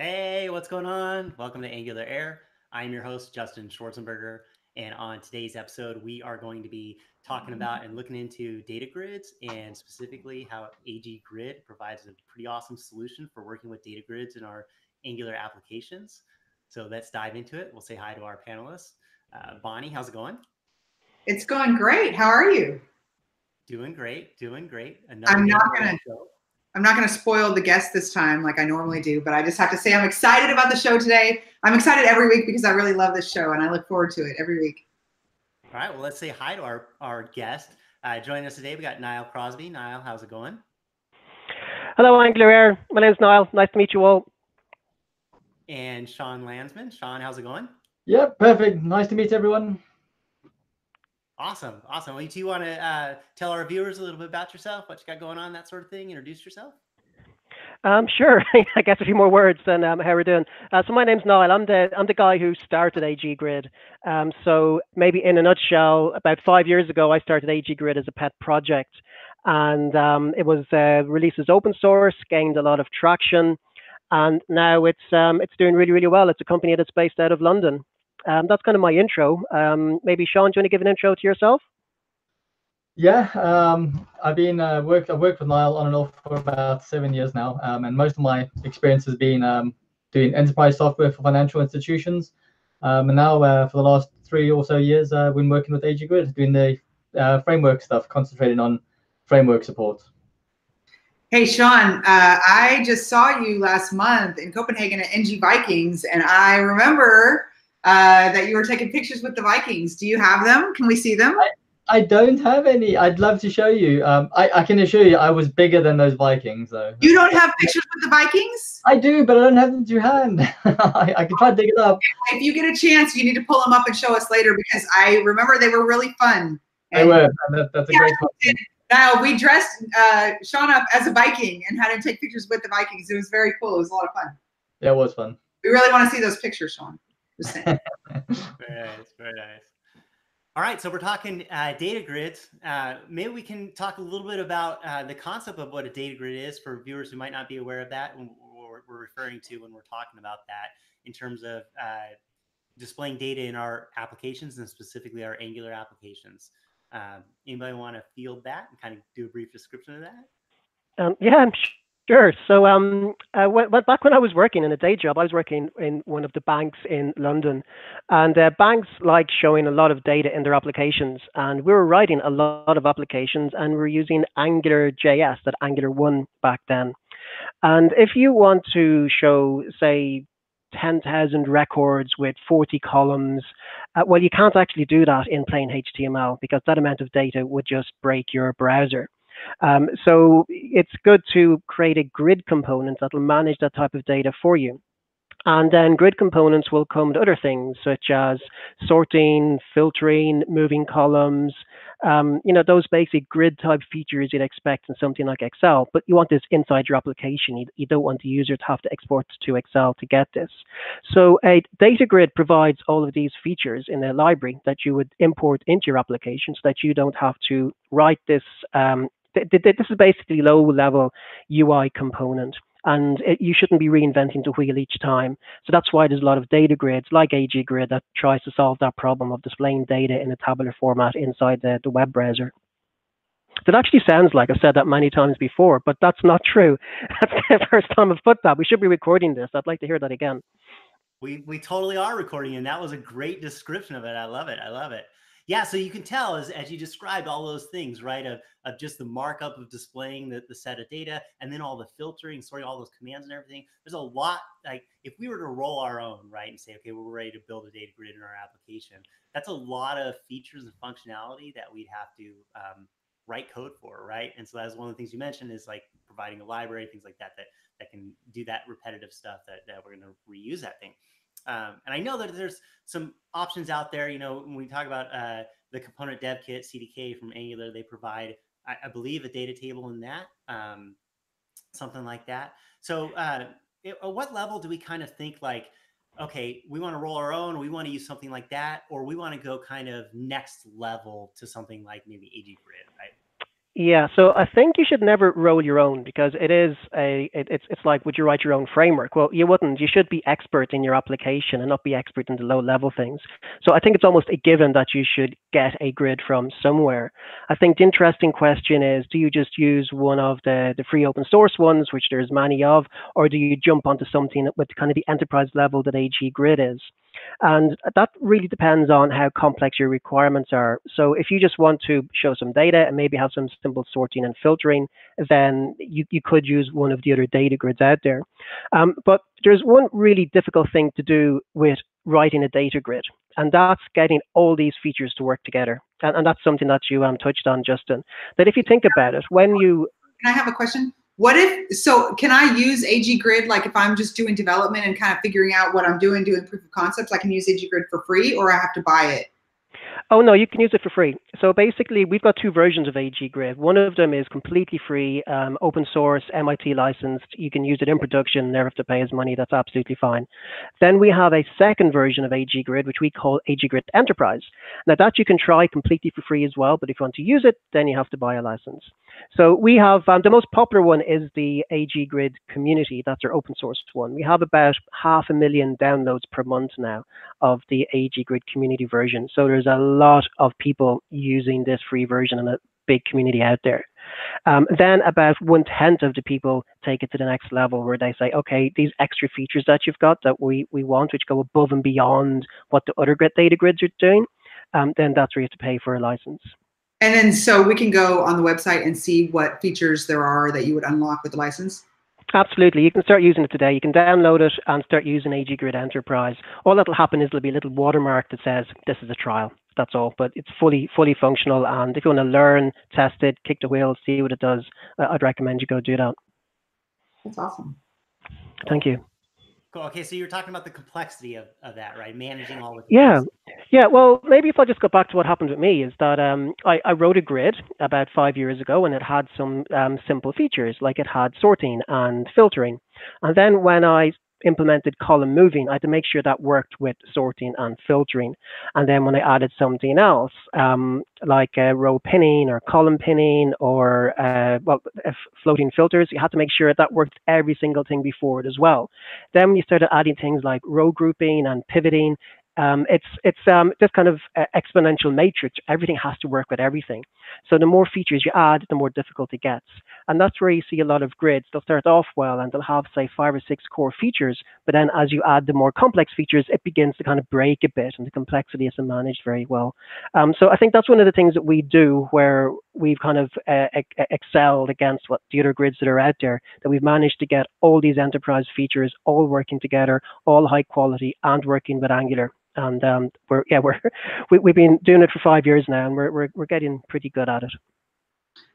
Hey, what's going on? Welcome to Angular Air. I'm your host, Justin Schwarzenberger. And on today's episode, we are going to be talking about and looking into data grids and specifically how AG Grid provides a pretty awesome solution for working with data grids in our Angular applications. So let's dive into it. We'll say hi to our panelists. Uh, Bonnie, how's it going? It's going great. How are you? Doing great. Doing great. Another I'm not day on the gonna- show. I'm not going to spoil the guest this time like I normally do, but I just have to say I'm excited about the show today. I'm excited every week because I really love this show and I look forward to it every week. All right. Well, let's say hi to our, our guest. Uh, joining us today, we got Niall Crosby. Niall, how's it going? Hello, Angular Air. My name's Niall. Nice to meet you all. And Sean Landsman. Sean, how's it going? Yep, perfect. Nice to meet everyone. Awesome. Awesome. Well, do you want to uh, tell our viewers a little bit about yourself, what you got going on, that sort of thing? Introduce yourself. Um, sure. I guess a few more words than um, how we're doing. Uh, so my name's Niall. I'm the I'm the guy who started AG Grid. Um, so maybe in a nutshell, about five years ago, I started AG Grid as a pet project, and um, it was uh, released as open source, gained a lot of traction, and now it's um, it's doing really really well. It's a company that's based out of London. Um, that's kind of my intro. Um, maybe Sean, do you want to give an intro to yourself? Yeah, um, I've been uh, worked. I've worked with Niall on and off for about seven years now, um, and most of my experience has been um, doing enterprise software for financial institutions. Um, and now, uh, for the last three or so years, uh, I've been working with AG Grid, doing the uh, framework stuff, concentrating on framework support. Hey, Sean, uh, I just saw you last month in Copenhagen at NG Vikings, and I remember uh, that you were taking pictures with the Vikings. Do you have them? Can we see them? I don't have any. I'd love to show you. Um, I, I can assure you, I was bigger than those Vikings, though. You don't have pictures with the Vikings? I do, but I don't have them to hand. I, I can try to dig it up. If you get a chance, you need to pull them up and show us later because I remember they were really fun. They were. That, that's a great compliment. Now we dressed uh, Sean up as a Viking and had him take pictures with the Vikings. It was very cool. It was a lot of fun. Yeah, it was fun. We really want to see those pictures, Sean. Just saying. Very nice. Very nice. All right. So we're talking uh, data grids. Uh, maybe we can talk a little bit about uh, the concept of what a data grid is for viewers who might not be aware of that. And what we're referring to when we're talking about that in terms of uh, displaying data in our applications and specifically our Angular applications. Um, anybody want to field that and kind of do a brief description of that? Um, yeah, I'm sure. So, um, uh, when, back when I was working in a day job, I was working in one of the banks in London, and uh, banks like showing a lot of data in their applications. And we were writing a lot of applications, and we were using Angular JS, that Angular one back then. And if you want to show, say, 10,000 records with 40 columns. Uh, well, you can't actually do that in plain HTML because that amount of data would just break your browser. Um, so it's good to create a grid component that will manage that type of data for you. And then grid components will come to other things such as sorting, filtering, moving columns, um, you know, those basic grid type features you'd expect in something like Excel, but you want this inside your application. You, you don't want the user to have to export to Excel to get this. So a data grid provides all of these features in a library that you would import into your application so that you don't have to write this. Um, th- th- this is basically low level UI component and it, you shouldn't be reinventing the wheel each time. So that's why there's a lot of data grids like AG Grid that tries to solve that problem of displaying data in a tabular format inside the, the web browser. That actually sounds like I've said that many times before, but that's not true. That's the first time I've put that. We should be recording this. I'd like to hear that again. We we totally are recording, and that was a great description of it. I love it. I love it. Yeah, so you can tell as, as you described all those things, right? Of, of just the markup of displaying the, the set of data and then all the filtering, sorting all those commands and everything. There's a lot like if we were to roll our own, right, and say, okay, we're ready to build a data grid in our application, that's a lot of features and functionality that we'd have to um, write code for, right? And so that's one of the things you mentioned is like providing a library, things like that that that can do that repetitive stuff that, that we're going to reuse that thing. Um, and I know that there's some options out there. You know, when we talk about uh, the component dev kit CDK from Angular, they provide, I, I believe, a data table in that, um, something like that. So, uh, it, at what level do we kind of think like, okay, we want to roll our own, we want to use something like that, or we want to go kind of next level to something like maybe AG Grid, right? Yeah, so I think you should never roll your own because it is a it, it's it's like would you write your own framework? Well, you wouldn't. You should be expert in your application and not be expert in the low level things. So I think it's almost a given that you should get a grid from somewhere. I think the interesting question is, do you just use one of the the free open source ones, which there's many of, or do you jump onto something with kind of the enterprise level that AG Grid is? And that really depends on how complex your requirements are. So if you just want to show some data and maybe have some simple sorting and filtering, then you, you could use one of the other data grids out there. Um, but there's one really difficult thing to do with writing a data grid, and that's getting all these features to work together. And, and that's something that you um, touched on, Justin. That if you think about it, when you can I have a question? What if, so can I use AG Grid, like if I'm just doing development and kind of figuring out what I'm doing, doing proof of concepts, I can use AG Grid for free or I have to buy it? Oh no, you can use it for free. So basically, we've got two versions of AG Grid. One of them is completely free, um, open source, MIT licensed. You can use it in production, never have to pay us money. That's absolutely fine. Then we have a second version of AG Grid, which we call AG Grid Enterprise. Now that you can try completely for free as well, but if you want to use it, then you have to buy a license. So we have um, the most popular one is the AG Grid community. That's our open source one. We have about half a million downloads per month now of the AG Grid community version. So there's a lot of people using this free version and a big community out there. Um, then about one tenth of the people take it to the next level where they say, okay, these extra features that you've got that we, we want, which go above and beyond what the other grid data grids are doing, um, then that's where you have to pay for a license. And then so we can go on the website and see what features there are that you would unlock with the license? Absolutely. You can start using it today. You can download it and start using AG Grid Enterprise. All that'll happen is there'll be a little watermark that says this is a trial. That's all. But it's fully fully functional. And if you want to learn, test it, kick the wheels, see what it does, I'd recommend you go do that. That's awesome. Thank you. Cool. Okay, so you're talking about the complexity of, of that, right? Managing all the yeah, yeah. Well, maybe if I just go back to what happened with me is that um, I, I wrote a grid about five years ago, and it had some um, simple features like it had sorting and filtering, and then when I implemented column moving, I had to make sure that worked with sorting and filtering. And then when I added something else, um, like uh, row pinning or column pinning or uh, well, floating filters, you had to make sure that worked every single thing before it as well. Then when you started adding things like row grouping and pivoting, um, it's it's um, this kind of uh, exponential matrix. Everything has to work with everything. So the more features you add, the more difficult it gets. And that's where you see a lot of grids. They'll start off well and they'll have say five or six core features, but then as you add the more complex features, it begins to kind of break a bit, and the complexity isn't managed very well. Um, so I think that's one of the things that we do where we've kind of uh, excelled against what the other grids that are out there. That we've managed to get all these enterprise features all working together, all high quality, and working with Angular and um, we're yeah we're we, we've been doing it for five years now, and we're we're we're getting pretty good at it.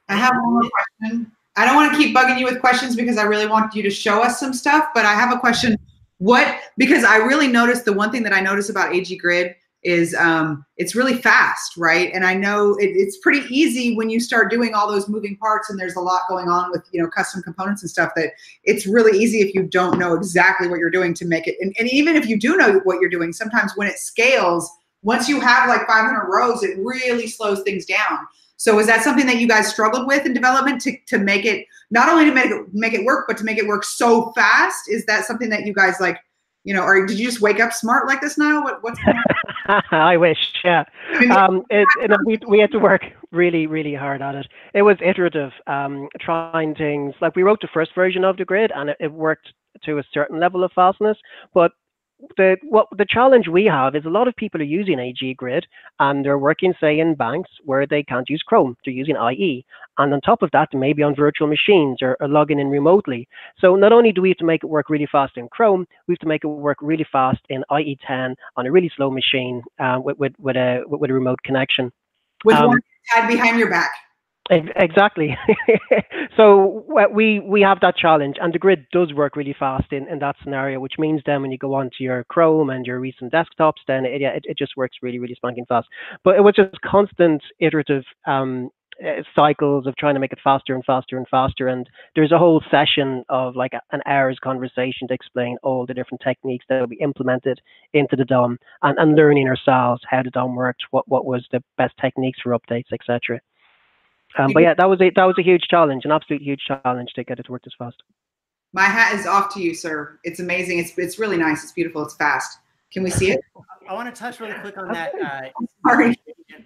I have one more question. I don't want to keep bugging you with questions because I really want you to show us some stuff, but I have a question. What because I really noticed the one thing that I noticed about AG Grid is um, it's really fast, right? And I know it, it's pretty easy when you start doing all those moving parts and there's a lot going on with you know custom components and stuff that it's really easy if you don't know exactly what you're doing to make it. And, and even if you do know what you're doing, sometimes when it scales, once you have like 500 rows, it really slows things down. So is that something that you guys struggled with in development to, to make it not only to make it make it work, but to make it work so fast? Is that something that you guys like? You know, or did you just wake up smart like this now? What, what's I wish, yeah. Um, it, it, we we had to work really, really hard at it. It was iterative, um, trying things like we wrote the first version of the grid, and it, it worked to a certain level of fastness, but the what the challenge we have is a lot of people are using AG Grid and they're working, say, in banks where they can't use Chrome. They're using IE, and on top of that, maybe on virtual machines or, or logging in remotely. So not only do we have to make it work really fast in Chrome, we have to make it work really fast in IE10 on a really slow machine uh, with, with with a with a remote connection. With um, one head behind your back. Exactly. so we we have that challenge, and the grid does work really fast in, in that scenario, which means then when you go onto your Chrome and your recent desktops, then it, it, it just works really really spanking fast. But it was just constant iterative um, uh, cycles of trying to make it faster and faster and faster. And there's a whole session of like an hour's conversation to explain all the different techniques that will be implemented into the DOM and, and learning ourselves how the DOM worked, what what was the best techniques for updates, etc. Um, but yeah, that was a that was a huge challenge, an absolute huge challenge to get it to work this fast. My hat is off to you, sir. It's amazing. It's it's really nice. It's beautiful. It's fast. Can we see it? I want to touch really quick on that uh,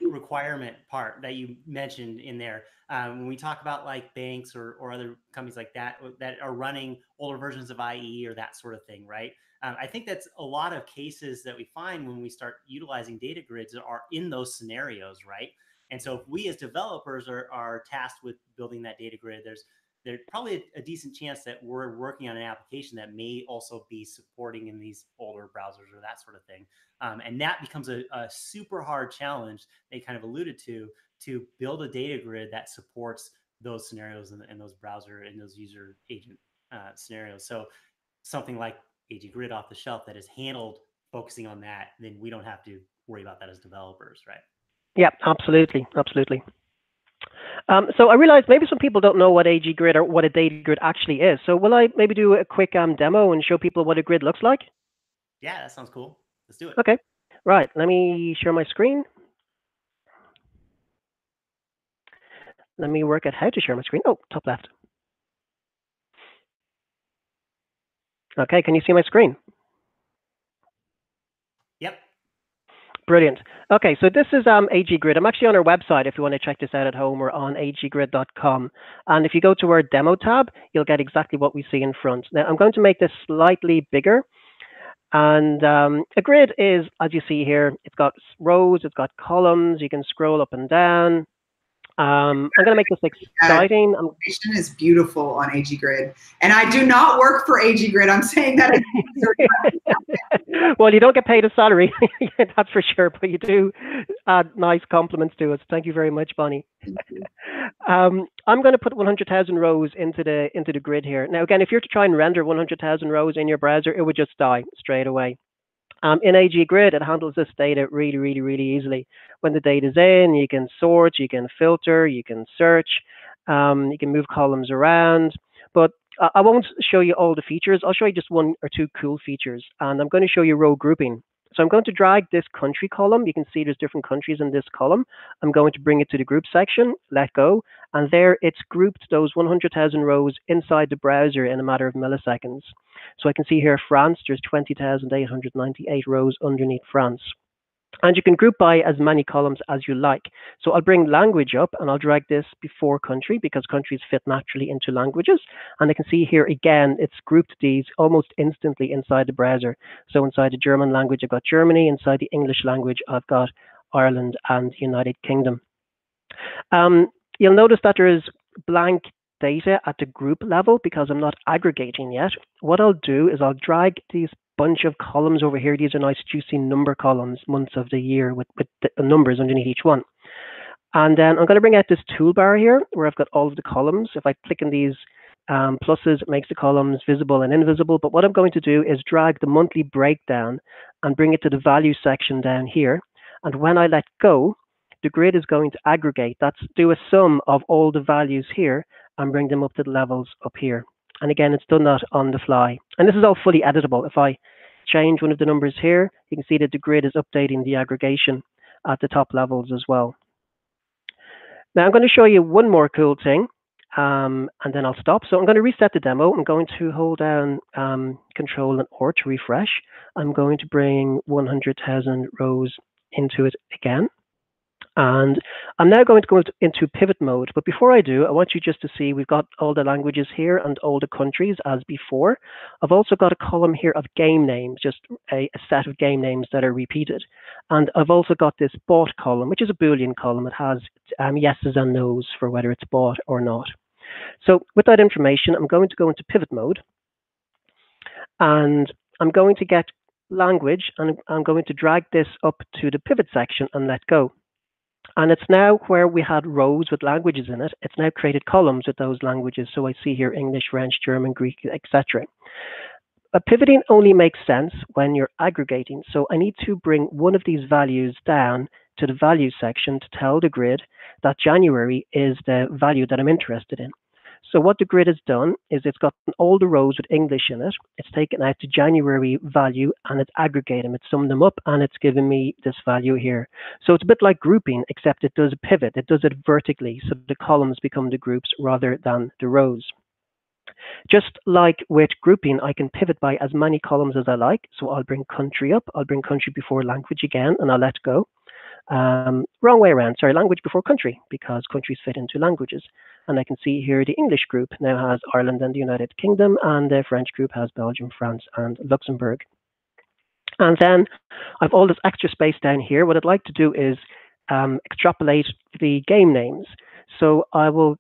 requirement part that you mentioned in there. Um, when we talk about like banks or, or other companies like that that are running older versions of IE or that sort of thing, right? Um, I think that's a lot of cases that we find when we start utilizing data grids are in those scenarios, right? And so if we as developers are, are tasked with building that data grid, there's there's probably a, a, decent chance that we're working on an application that may also be supporting in these older browsers or that sort of thing. Um, and that becomes a, a, super hard challenge they kind of alluded to to build a data grid that supports those scenarios and, and those browser and those user agent uh, scenarios. So something like AG Grid off the shelf that is handled focusing on that, then we don't have to worry about that as developers, right? Yeah, absolutely, absolutely. Um, so I realize maybe some people don't know what AG Grid or what a data grid actually is. So will I maybe do a quick um, demo and show people what a grid looks like? Yeah, that sounds cool. Let's do it. Okay. Right. Let me share my screen. Let me work out how to share my screen. Oh, top left. Okay, can you see my screen? Brilliant. Okay, so this is um, AG Grid. I'm actually on our website if you want to check this out at home or on aggrid.com. And if you go to our demo tab, you'll get exactly what we see in front. Now, I'm going to make this slightly bigger. And um, a grid is, as you see here, it's got rows, it's got columns, you can scroll up and down. Um, I'm going to make this exciting. Information is beautiful on AG Grid, and I do not work for AG Grid. I'm saying that. well, you don't get paid a salary, that's for sure, but you do add nice compliments to us. Thank you very much, Bonnie. Um, I'm going to put 100,000 rows into the into the grid here. Now, again, if you're to try and render 100,000 rows in your browser, it would just die straight away. Um, in AG Grid, it handles this data really, really, really easily. When the data is in, you can sort, you can filter, you can search, um, you can move columns around. But I won't show you all the features. I'll show you just one or two cool features. And I'm going to show you row grouping. So I'm going to drag this country column. You can see there's different countries in this column. I'm going to bring it to the group section, let go, and there it's grouped those 100,000 rows inside the browser in a matter of milliseconds. So I can see here France, there's 20,898 rows underneath France. And you can group by as many columns as you like. So I'll bring language up and I'll drag this before country because countries fit naturally into languages. And I can see here again, it's grouped these almost instantly inside the browser. So inside the German language, I've got Germany. Inside the English language, I've got Ireland and United Kingdom. Um, you'll notice that there is blank data at the group level because I'm not aggregating yet. What I'll do is I'll drag these bunch of columns over here. These are nice juicy number columns, months of the year with, with the numbers underneath each one. And then I'm going to bring out this toolbar here where I've got all of the columns. If I click on these um, pluses, it makes the columns visible and invisible. But what I'm going to do is drag the monthly breakdown and bring it to the value section down here. And when I let go, the grid is going to aggregate. That's do a sum of all the values here and bring them up to the levels up here. And again, it's done that on the fly. And this is all fully editable. If I change one of the numbers here, you can see that the grid is updating the aggregation at the top levels as well. Now I'm going to show you one more cool thing, um, and then I'll stop. So I'm going to reset the demo. I'm going to hold down um, Control and R to refresh. I'm going to bring 100,000 rows into it again. And I'm now going to go into pivot mode. But before I do, I want you just to see we've got all the languages here and all the countries as before. I've also got a column here of game names, just a, a set of game names that are repeated. And I've also got this bought column, which is a Boolean column. It has um, yeses and nos for whether it's bought or not. So with that information, I'm going to go into pivot mode. And I'm going to get language and I'm going to drag this up to the pivot section and let go. And it's now where we had rows with languages in it, it's now created columns with those languages. So I see here English, French, German, Greek, etc. But pivoting only makes sense when you're aggregating. So I need to bring one of these values down to the value section to tell the grid that January is the value that I'm interested in. So what the grid has done is it's got all the rows with English in it. It's taken out the January value and it's aggregated them. It's summed them up and it's given me this value here. So it's a bit like grouping, except it does a pivot. It does it vertically. So the columns become the groups rather than the rows. Just like with grouping, I can pivot by as many columns as I like. So I'll bring country up, I'll bring country before language again, and I'll let go. Um, wrong way around, sorry, language before country, because countries fit into languages. And I can see here the English group now has Ireland and the United Kingdom, and the French group has Belgium, France, and Luxembourg. And then I've all this extra space down here. What I'd like to do is um, extrapolate the game names. So I will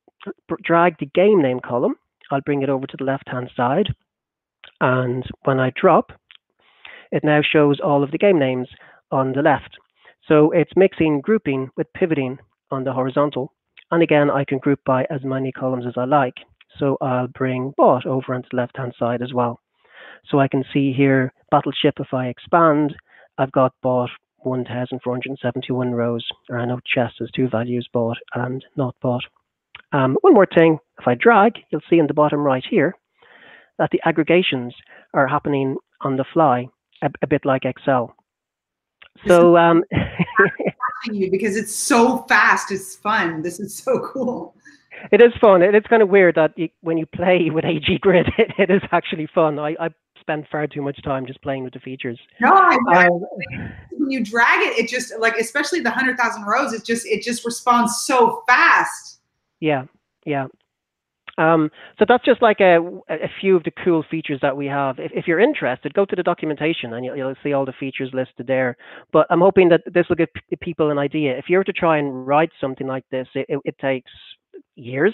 drag the game name column. I'll bring it over to the left-hand side. And when I drop, it now shows all of the game names on the left. So it's mixing grouping with pivoting on the horizontal. And again, I can group by as many columns as I like. So I'll bring bought over onto the left-hand side as well. So I can see here, Battleship, if I expand, I've got bought 1,471 rows, or I know chess has two values, bought and not bought. Um, one more thing, if I drag, you'll see in the bottom right here that the aggregations are happening on the fly, a, a bit like Excel. So um, you because it's so fast. It's fun. This is so cool. It is fun. It is kind of weird that you, when you play with AG Grid, it, it is actually fun. I, I spend far too much time just playing with the features. No, I, when you drag it, it just like especially the hundred thousand rows, it just it just responds so fast. Yeah, yeah. Um, so that's just like a, a few of the cool features that we have. If, if you're interested, go to the documentation and you'll, you'll, see all the features listed there. But I'm hoping that this will give people an idea. If you were to try and write something like this, it, it, it takes years.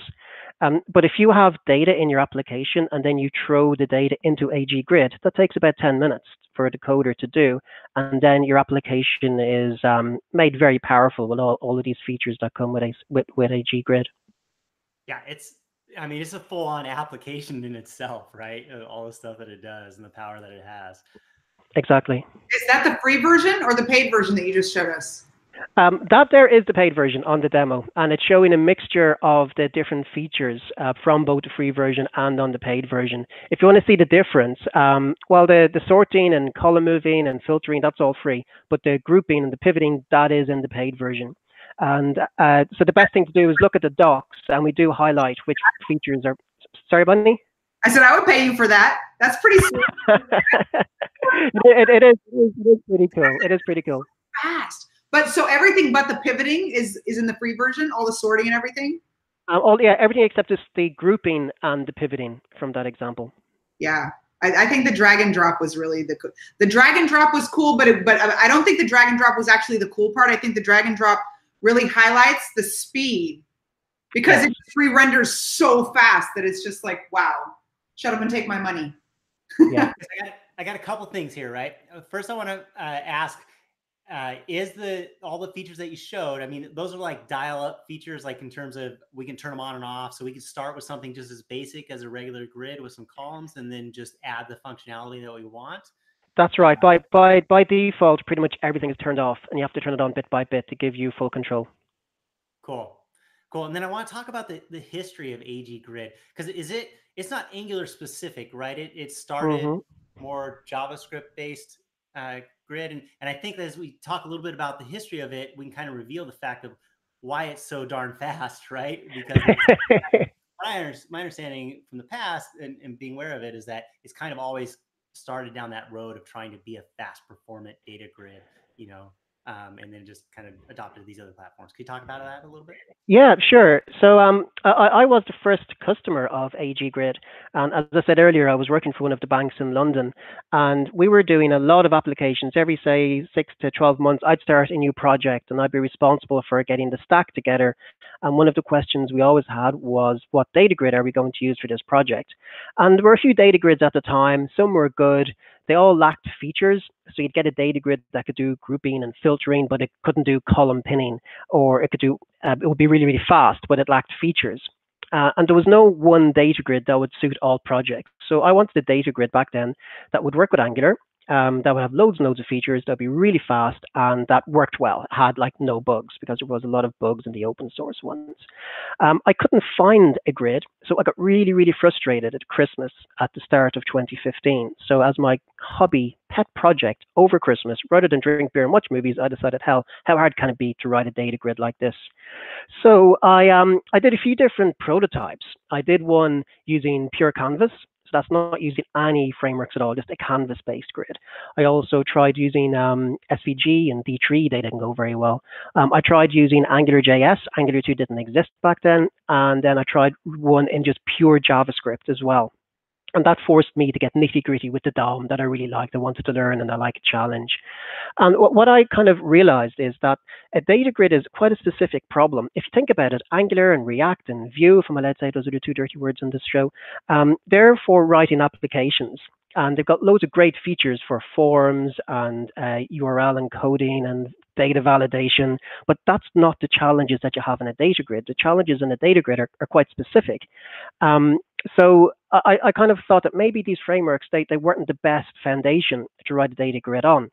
Um, but if you have data in your application and then you throw the data into AG Grid, that takes about 10 minutes for a decoder to do. And then your application is um, made very powerful with all, all of these features that come with, a, with, with AG Grid. Yeah, it's I mean, it's a full on application in itself, right? All the stuff that it does and the power that it has. Exactly. Is that the free version or the paid version that you just showed us? Um, that there is the paid version on the demo, and it's showing a mixture of the different features uh, from both the free version and on the paid version. If you want to see the difference, um, well, the, the sorting and column moving and filtering, that's all free, but the grouping and the pivoting, that is in the paid version. And uh, so the best thing to do is look at the docs, and we do highlight which features are. Sorry, Bonnie. I said I would pay you for that. That's pretty it, it, is, it is pretty cool. It is pretty cool. Fast, but so everything but the pivoting is is in the free version. All the sorting and everything. Um, all yeah, everything except just the grouping and the pivoting from that example. Yeah, I, I, think the drag and drop was really the the drag and drop was cool, but it, but I don't think the drag and drop was actually the cool part. I think the drag and drop really highlights the speed because it re-renders so fast that it's just like, wow, shut up and take my money. yeah, I got, I got a couple things here, right? Uh, first, I want to uh, ask, uh, is the all the features that you showed? I mean, those are like dial-up features, like in terms of we can turn them on and off. So we can start with something just as basic as a regular grid with some columns, and then just add the functionality that we want. That's right. By by by default, pretty much everything is turned off, and you have to turn it on bit by bit to give you full control. Cool, cool. And then I want to talk about the the history of AG Grid because is it it's not Angular specific, right? It it started mm-hmm. more JavaScript based uh, grid, and and I think as we talk a little bit about the history of it, we can kind of reveal the fact of why it's so darn fast, right? Because my, my understanding from the past and, and being aware of it is that it's kind of always started down that road of trying to be a fast performant data grid, you know, um, and then just kind of adopted these other platforms. Could you talk about that a little bit? Yeah, sure. So um, I, I, was the first customer of AG Grid, and as I said earlier, I was working for one of the banks in London, and we were doing a lot of applications every say six to twelve months. I'd start a new project, and I'd be responsible for getting the stack together. And one of the questions we always had was, what data grid are we going to use for this project? And there were a few data grids at the time. Some were good they all lacked features. So you'd get a data grid that could do grouping and filtering, but it couldn't do column pinning, or it could do, uh, it would be really, really fast, but it lacked features. Uh, and there was no one data grid that would suit all projects. So I wanted a data grid back then that would work with Angular, um, that would have loads and loads of features that would be really fast and that worked well. Had like no bugs because there was a lot of bugs in the open source ones. Um, I couldn't find a grid, so I got really, really frustrated at Christmas at the start of 2015. So as my hobby pet project over Christmas, rather than drink beer and watch movies, I decided, hell, how hard can it be to write a data grid like this? So I um I did a few different prototypes. I did one using pure canvas, that's not using any frameworks at all, just a canvas-based grid. I also tried using um, SVG and D3, they didn't go very well. Um, I tried using AngularJS, Angular 2 didn't exist back then, and then I tried one in just pure JavaScript as well and that forced me to get nitty gritty with the DOM that I really liked. I wanted to learn and I like a challenge. And what I kind of realized is that a data grid is quite a specific problem. If you think about it, Angular and React and Vue, allowed to say those are the two dirty words in this show, um, they're for writing applications. And they've got loads of great features for forms and uh, URL encoding and data validation, but that's not the challenges that you have in a data grid. The challenges in a data grid are, are quite specific. Um, so I, I, kind of thought that maybe these frameworks, they, they weren't the best foundation to write a data grid on.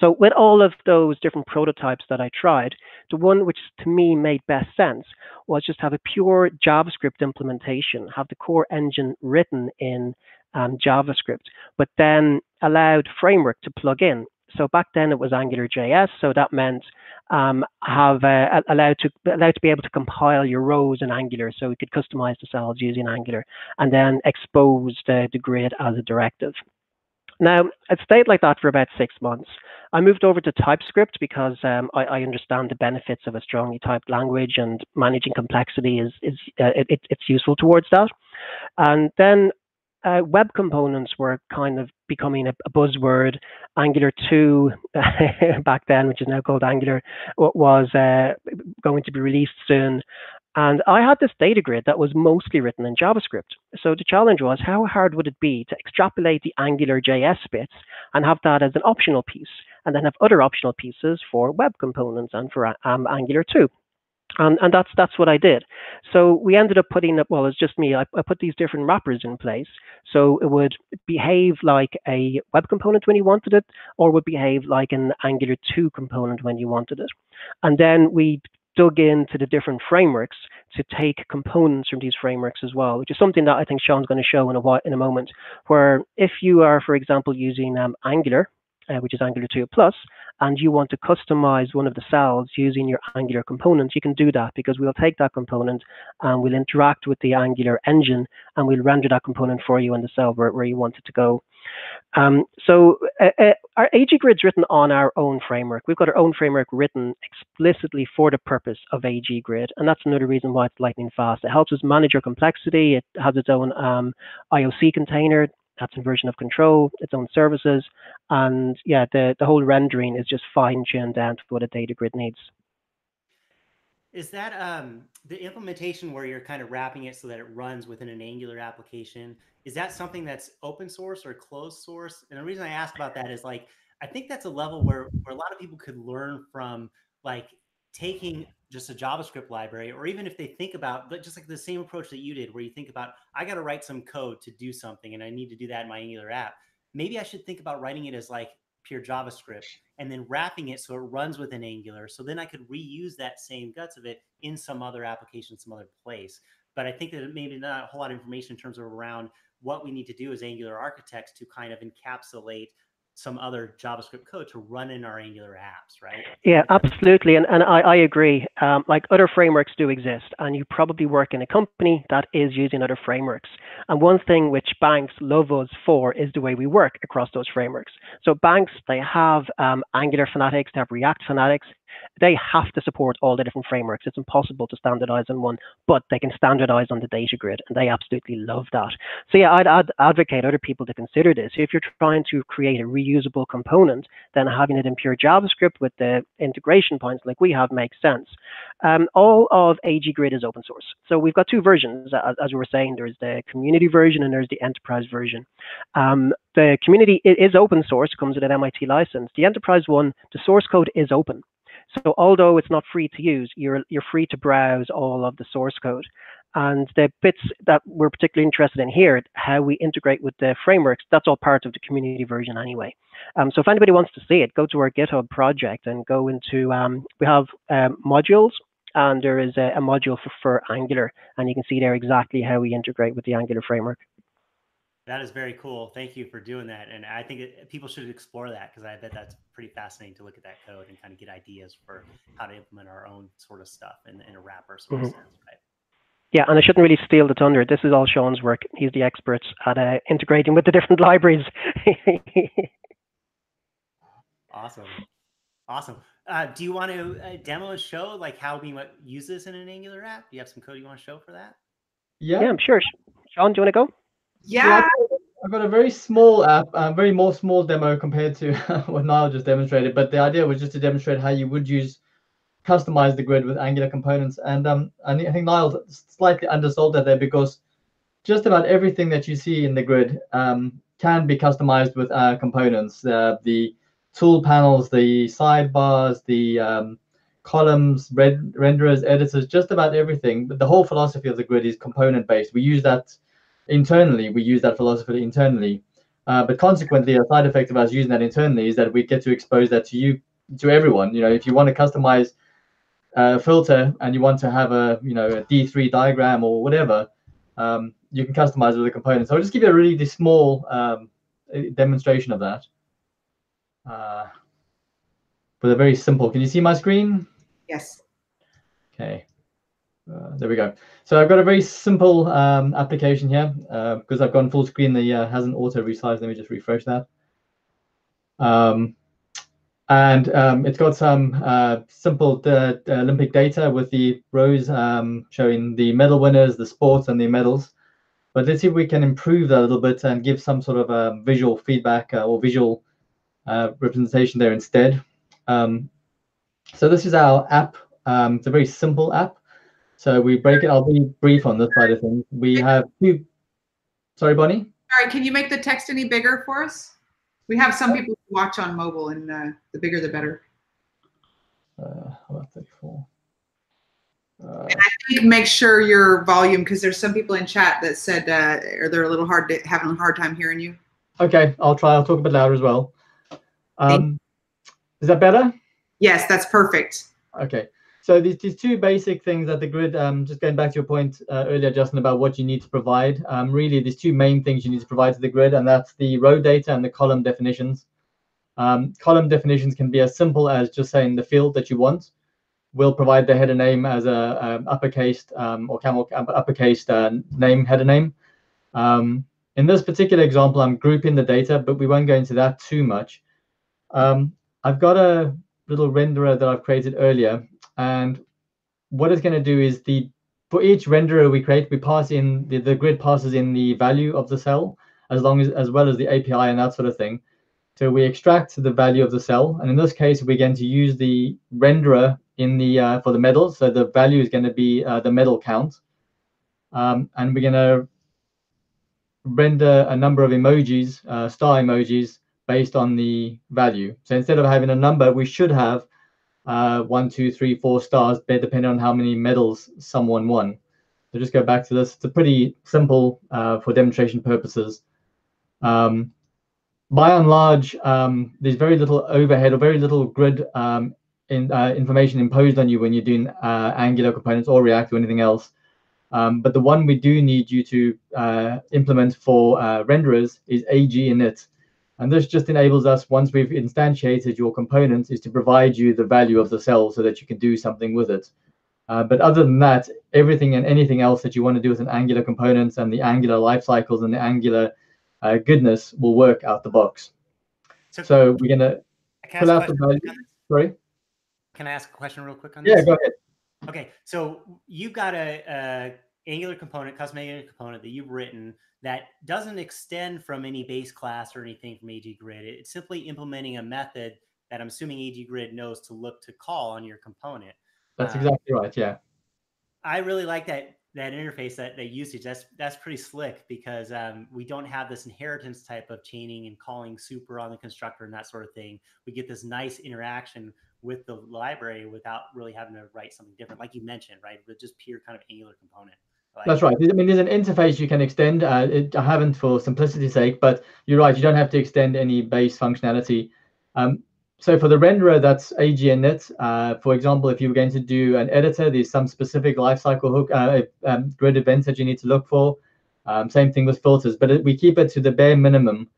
So with all of those different prototypes that I tried, the one which to me made best sense was just have a pure JavaScript implementation, have the core engine written in um, JavaScript, but then allowed framework to plug in. So back then it was AngularJS, so that meant um, have uh, allowed to allowed to be able to compile your rows in Angular, so we could customize the cells using Angular, and then expose the, the grid as a directive. Now, it stayed like that for about six months. I moved over to TypeScript because um, I, I, understand the benefits of a strongly typed language and managing complexity is, is uh, it, it's useful towards that. And then uh, web components were kind of becoming a, a buzzword. Angular 2 back then, which is now called Angular, was uh, going to be released soon. And I had this data grid that was mostly written in JavaScript. So the challenge was how hard would it be to extrapolate the Angular JS bits and have that as an optional piece, and then have other optional pieces for web components and for um, Angular 2. And, and that's that's what I did. So we ended up putting up, well, it's just me, I, I, put these different wrappers in place. So it would behave like a web component when you wanted it, or would behave like an Angular 2 component when you wanted it. And then we dug into the different frameworks to take components from these frameworks as well, which is something that I think Sean's going to show in a, in a moment, where if you are, for example, using um, Angular, uh, which is Angular 2 Plus, and you want to customize one of the cells using your Angular components, you can do that because we'll take that component and we'll interact with the Angular engine and we'll render that component for you in the cell where, where you want it to go. Um, so uh, uh, our AG grid's written on our own framework. We've got our own framework written explicitly for the purpose of AG grid, and that's another reason why it's lightning fast. It helps us manage our complexity. It has its own um, IOC container that's inversion of control, its own services, and yeah, the, the whole rendering is just fine tuned down to what a data grid needs. Is that um, the implementation where you're kind of wrapping it so that it runs within an Angular application? Is that something that's open source or closed source? And the reason I ask about that is like, I think that's a level where, where a lot of people could learn from like taking just a JavaScript library, or even if they think about but just like the same approach that you did, where you think about, I got to write some code to do something and I need to do that in my Angular app. Maybe I should think about writing it as like pure JavaScript and then wrapping it so it runs within Angular. So then I could reuse that same guts of it in some other application, some other place. But I think that maybe not a whole lot of information in terms of around what we need to do as Angular architects to kind of encapsulate some other JavaScript code to run in our Angular apps, right? Yeah, absolutely. And, and I, I agree. Um, like other frameworks do exist, and you probably work in a company that is using other frameworks. And one thing which banks love us for is the way we work across those frameworks. So banks, they have um, Angular fanatics, they have React fanatics, they have to support all the different frameworks. It's impossible to standardize on one, but they can standardize on the data grid, and they absolutely love that. So yeah, I'd, advocate other people to consider this. If you're trying to create a reusable component, then having it in pure JavaScript with the integration points like we have makes sense. Um, all of AG Grid is open source. So we've got two versions, as, as we were saying. There's the community version and there's the enterprise version. Um, the community is open source, comes with an MIT license. The enterprise one, the source code is open. So although it's not free to use, you're you're free to browse all of the source code. and the bits that we're particularly interested in here, how we integrate with the frameworks, that's all part of the community version anyway. Um, so if anybody wants to see it, go to our GitHub project and go into, um, we have um, modules and there is a, a module for, for Angular and you can see there exactly how we integrate with the Angular framework. That is very cool. Thank you for doing that. And I think it, people should explore that because I bet that's pretty fascinating to look at that code and kind of get ideas for how to implement our own sort of stuff in, in a wrapper sort mm-hmm. of sense, right? Yeah, and I shouldn't really steal the thunder. This is all Sean's work. He's the expert at uh, integrating with the different libraries. awesome, awesome. Uh, do you want to uh, demo and show like how we might use this in an Angular app? Do you have some code you want to show for that? Yeah, yeah I'm sure. Sean, do you want to go? Yeah. I've got a very small app, a very more small demo compared to what Niall just demonstrated. But the idea was just to demonstrate how you would use customize the grid with Angular components. And um, I think Niall slightly undersold that there because just about everything that you see in the grid um, can be customized with uh, components. Uh, the tool panels, the sidebars, the um, columns, red, renderers, editors, just about everything. But the whole philosophy of the grid is component based. We use that internally, we use that philosophy internally. Uh, but consequently, a side effect of us using that internally is that we get to expose that to you, to everyone. You know, if you want to customize a filter and you want to have a, you know, a D3 diagram or whatever, um, you can customize with the components. So I'll just give you a really small um, demonstration of that. Uh, but a very simple. Can you see my screen? Yes. Okay. Uh, there we go. So I've got a very simple um, application here because uh, I've gone full screen. The uh, hasn't auto resized. Let me just refresh that. Um, and um, it's got some uh, simple uh, Olympic data with the rows um, showing the medal winners, the sports, and the medals. But let's see if we can improve that a little bit and give some sort of a visual feedback or visual representation there instead. Um, so this is our app. Um, it's a very simple app. So we break it. I'll be brief on this side of things. We have two. Sorry, Bonnie. All right. can you make the text any bigger for us? We have some people who watch on mobile, and uh, the bigger the better. Uh, about 34. Uh, and I think make sure your volume, because there's some people in chat that said, uh, or they're a little hard to having a hard time hearing you. Okay, I'll try. I'll talk a bit louder as well. Um, is that better? Yes, that's perfect. Okay. So these, these two basic things that the grid, um, just going back to your point uh, earlier, Justin, about what you need to provide. Um, really, these two main things you need to provide to the grid, and that's the row data and the column definitions. Um, column definitions can be as simple as just saying the field that you want. We'll provide the header name as a, a uppercase um, or camel uppercase uh, name header name. Um, in this particular example, I'm grouping the data, but we won't go into that too much. Um, I've got a little renderer that I've created earlier and what it's going to do is the for each renderer we create, we pass in the, the grid passes in the value of the cell as long as as well as the API and that sort of thing. So we extract the value of the cell, and in this case, we're going to use the renderer in the uh, for the medal. So the value is going to be uh, the medal count, um, and we're going to render a number of emojis, uh, star emojis, based on the value. So instead of having a number, we should have uh, one, two, three, four stars, depending on how many medals someone won. So just go back to this. It's a pretty simple uh, for demonstration purposes. Um, by and large, um, there's very little overhead or very little grid um, in, uh, information imposed on you when you're doing uh, Angular components or React or anything else. Um, but the one we do need you to uh, implement for uh, renderers is AG init. And this just enables us, once we've instantiated your components, is to provide you the value of the cell so that you can do something with it. Uh, but other than that, everything and anything else that you want to do with an Angular components and the Angular life cycles and the Angular uh, goodness will work out the box. So, so we're going to pull out the value. Sorry? Can I ask a question real quick on this? Yeah, go ahead. Okay, so you've got a, a Angular component, custom Angular component that you've written that doesn't extend from any base class or anything from AG Grid. It's simply implementing a method that I'm assuming AG Grid knows to look to call on your component. That's um, exactly right. Yeah. I really like that that interface, that that usage. That's that's pretty slick because um, we don't have this inheritance type of chaining and calling super on the constructor and that sort of thing. We get this nice interaction with the library without really having to write something different, like you mentioned, right? With just pure kind of Angular component. Like, That's right. I mean, there's an interface you can extend. Uh, it, I haven't for simplicity's sake, but you're right. You don't have to extend any base functionality. Um, so for the renderer, that's AG init. Uh, for example, if you were going to do an editor, there's some specific lifecycle hook uh, um, grid events that you need to look for. Um, same thing with filters, but it, we keep it to the bare minimum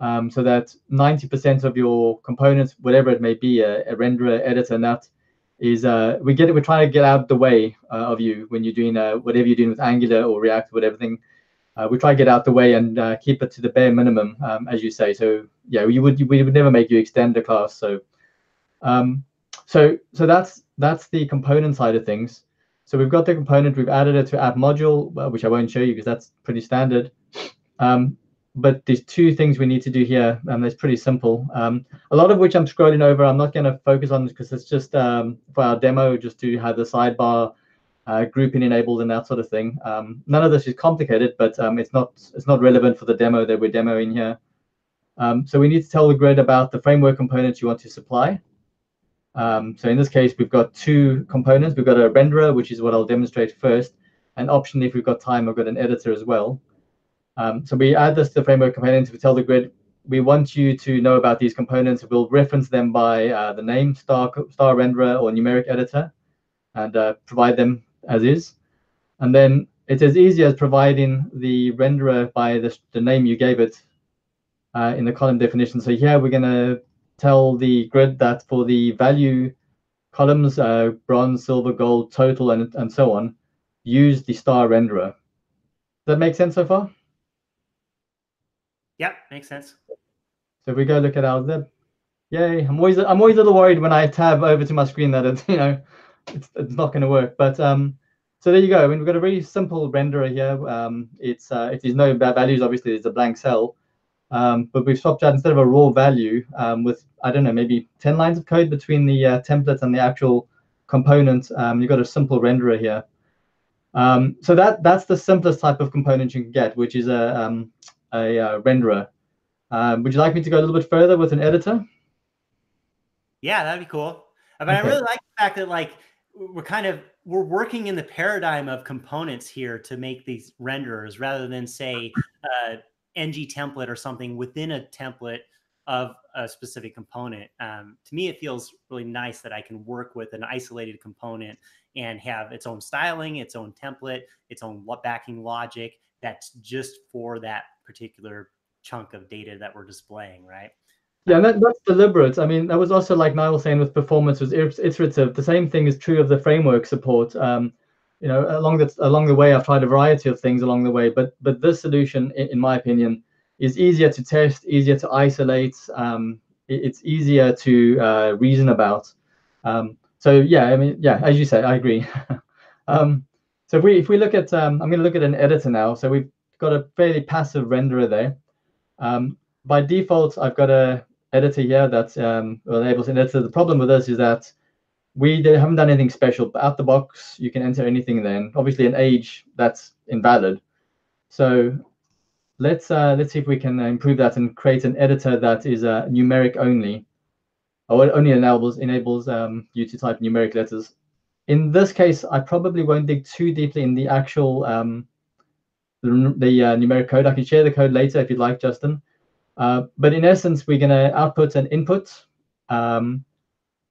um, so that 90% of your components, whatever it may be, a, a renderer, editor, that is uh, we get it. We're trying to get out the way uh, of you when you're doing uh, whatever you're doing with Angular or React, or whatever thing. Uh, we try to get out the way and uh, keep it to the bare minimum, um, as you say. So yeah, we would we would never make you extend the class. So um, so so that's that's the component side of things. So we've got the component. We've added it to app module, which I won't show you because that's pretty standard. Um, but there's two things we need to do here, and it's pretty simple. Um, a lot of which I'm scrolling over. I'm not going to focus on because it's just um, for our demo, just to have the sidebar uh, grouping enabled and that sort of thing. Um, none of this is complicated, but um, it's not it's not relevant for the demo that we're demoing here. Um, so we need to tell the grid about the framework components you want to supply. Um, so in this case, we've got two components. We've got a renderer, which is what I'll demonstrate first, and optionally, if we've got time, I've got an editor as well. Um, so we add this to the framework component. We tell the grid, we want you to know about these components. We'll reference them by uh, the name, star, star renderer or numeric editor, and uh, provide them as is. And then it's as easy as providing the renderer by the, the name you gave it uh, in the column definition. So here we're going to tell the grid that for the value columns, uh, bronze, silver, gold, total, and, and so on, use the star renderer. Does that make sense so far? Yep, makes sense. So we go look at our lib, yay! I'm always I'm always a little worried when I tab over to my screen that it's you know it's, it's not going to work. But um, so there you go. I mean, we've got a very simple renderer here. Um, it's uh, if there's no bad values, obviously it's a blank cell. Um, but we've swapped out instead of a raw value um, with I don't know maybe 10 lines of code between the uh, template and the actual component. Um, you've got a simple renderer here. Um, so that that's the simplest type of component you can get, which is a um, a uh, renderer. Um, would you like me to go a little bit further with an editor? Yeah, that'd be cool. But okay. I really like the fact that like we're kind of we're working in the paradigm of components here to make these renderers rather than say uh, ng template or something within a template of a specific component. Um, to me, it feels really nice that I can work with an isolated component and have its own styling, its own template, its own backing logic that's just for that particular chunk of data that we're displaying, right? Yeah, that, that's deliberate. I mean, that was also like Niall saying with performance was iterative. The same thing is true of the framework support. Um, you know, along the along the way, I've tried a variety of things along the way, but but this solution, in, my opinion, is easier to test, easier to isolate. Um, it, it's easier to uh, reason about. Um, so yeah, I mean, yeah, as you say, I agree. um, so if we if we look at, um, I'm going to look at an editor now. So we've got a fairly passive renderer there. Um, by default, I've got a editor here that um, enables an editor. The problem with this is that we haven't done anything special. But out the box, you can enter anything then. Obviously, an age, that's invalid. So let's uh, let's see if we can improve that and create an editor that is uh, numeric only, or only enables enables um, you to type numeric letters. In this case, I probably won't dig too deeply in the actual um, the, the uh, numeric code. I can share the code later if you'd like, Justin. Uh, but in essence, we're going to output an input. Um,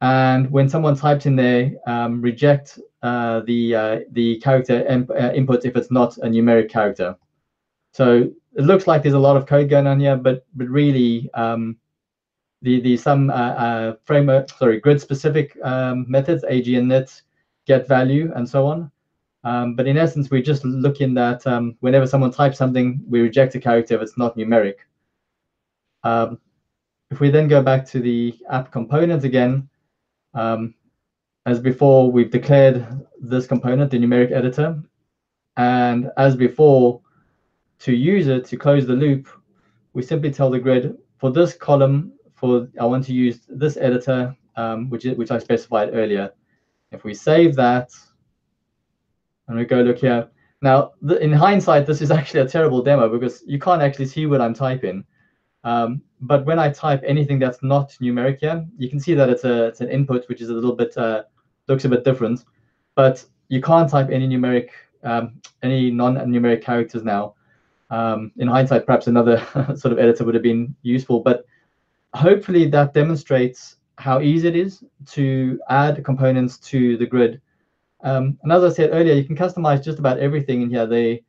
and when someone types in there, um, reject uh, the uh, the character uh, input if it's not a numeric character. So it looks like there's a lot of code going on here, but but really um, the the some uh, framework sorry grid specific um, methods, AG init, get value, and so on. Um, but in essence, we're just looking at um, whenever someone types something, we reject a character if it's not numeric. Um, if we then go back to the app component again, um, as before, we've declared this component, the numeric editor. And as before, to use it, to close the loop, we simply tell the grid, for this column, for I want to use this editor, um, which, which I specified earlier. If we save that, and we go look here. Now, in hindsight, this is actually a terrible demo because you can't actually see what I'm typing. Um, but when I type anything that's not numeric here, you can see that it's a it's an input which is a little bit uh, looks a bit different. But you can't type any numeric um, any non-numeric characters now. Um, in hindsight, perhaps another sort of editor would have been useful, but hopefully that demonstrates how easy it is to add components to the grid. Um, and as I said earlier, you can customize just about everything in here. The